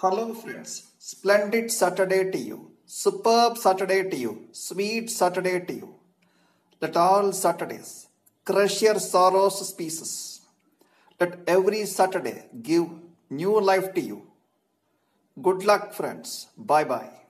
Hello friends, splendid Saturday to you, superb Saturday to you, sweet Saturday to you. Let all Saturdays crush your sorrows pieces. Let every Saturday give new life to you. Good luck friends. Bye bye.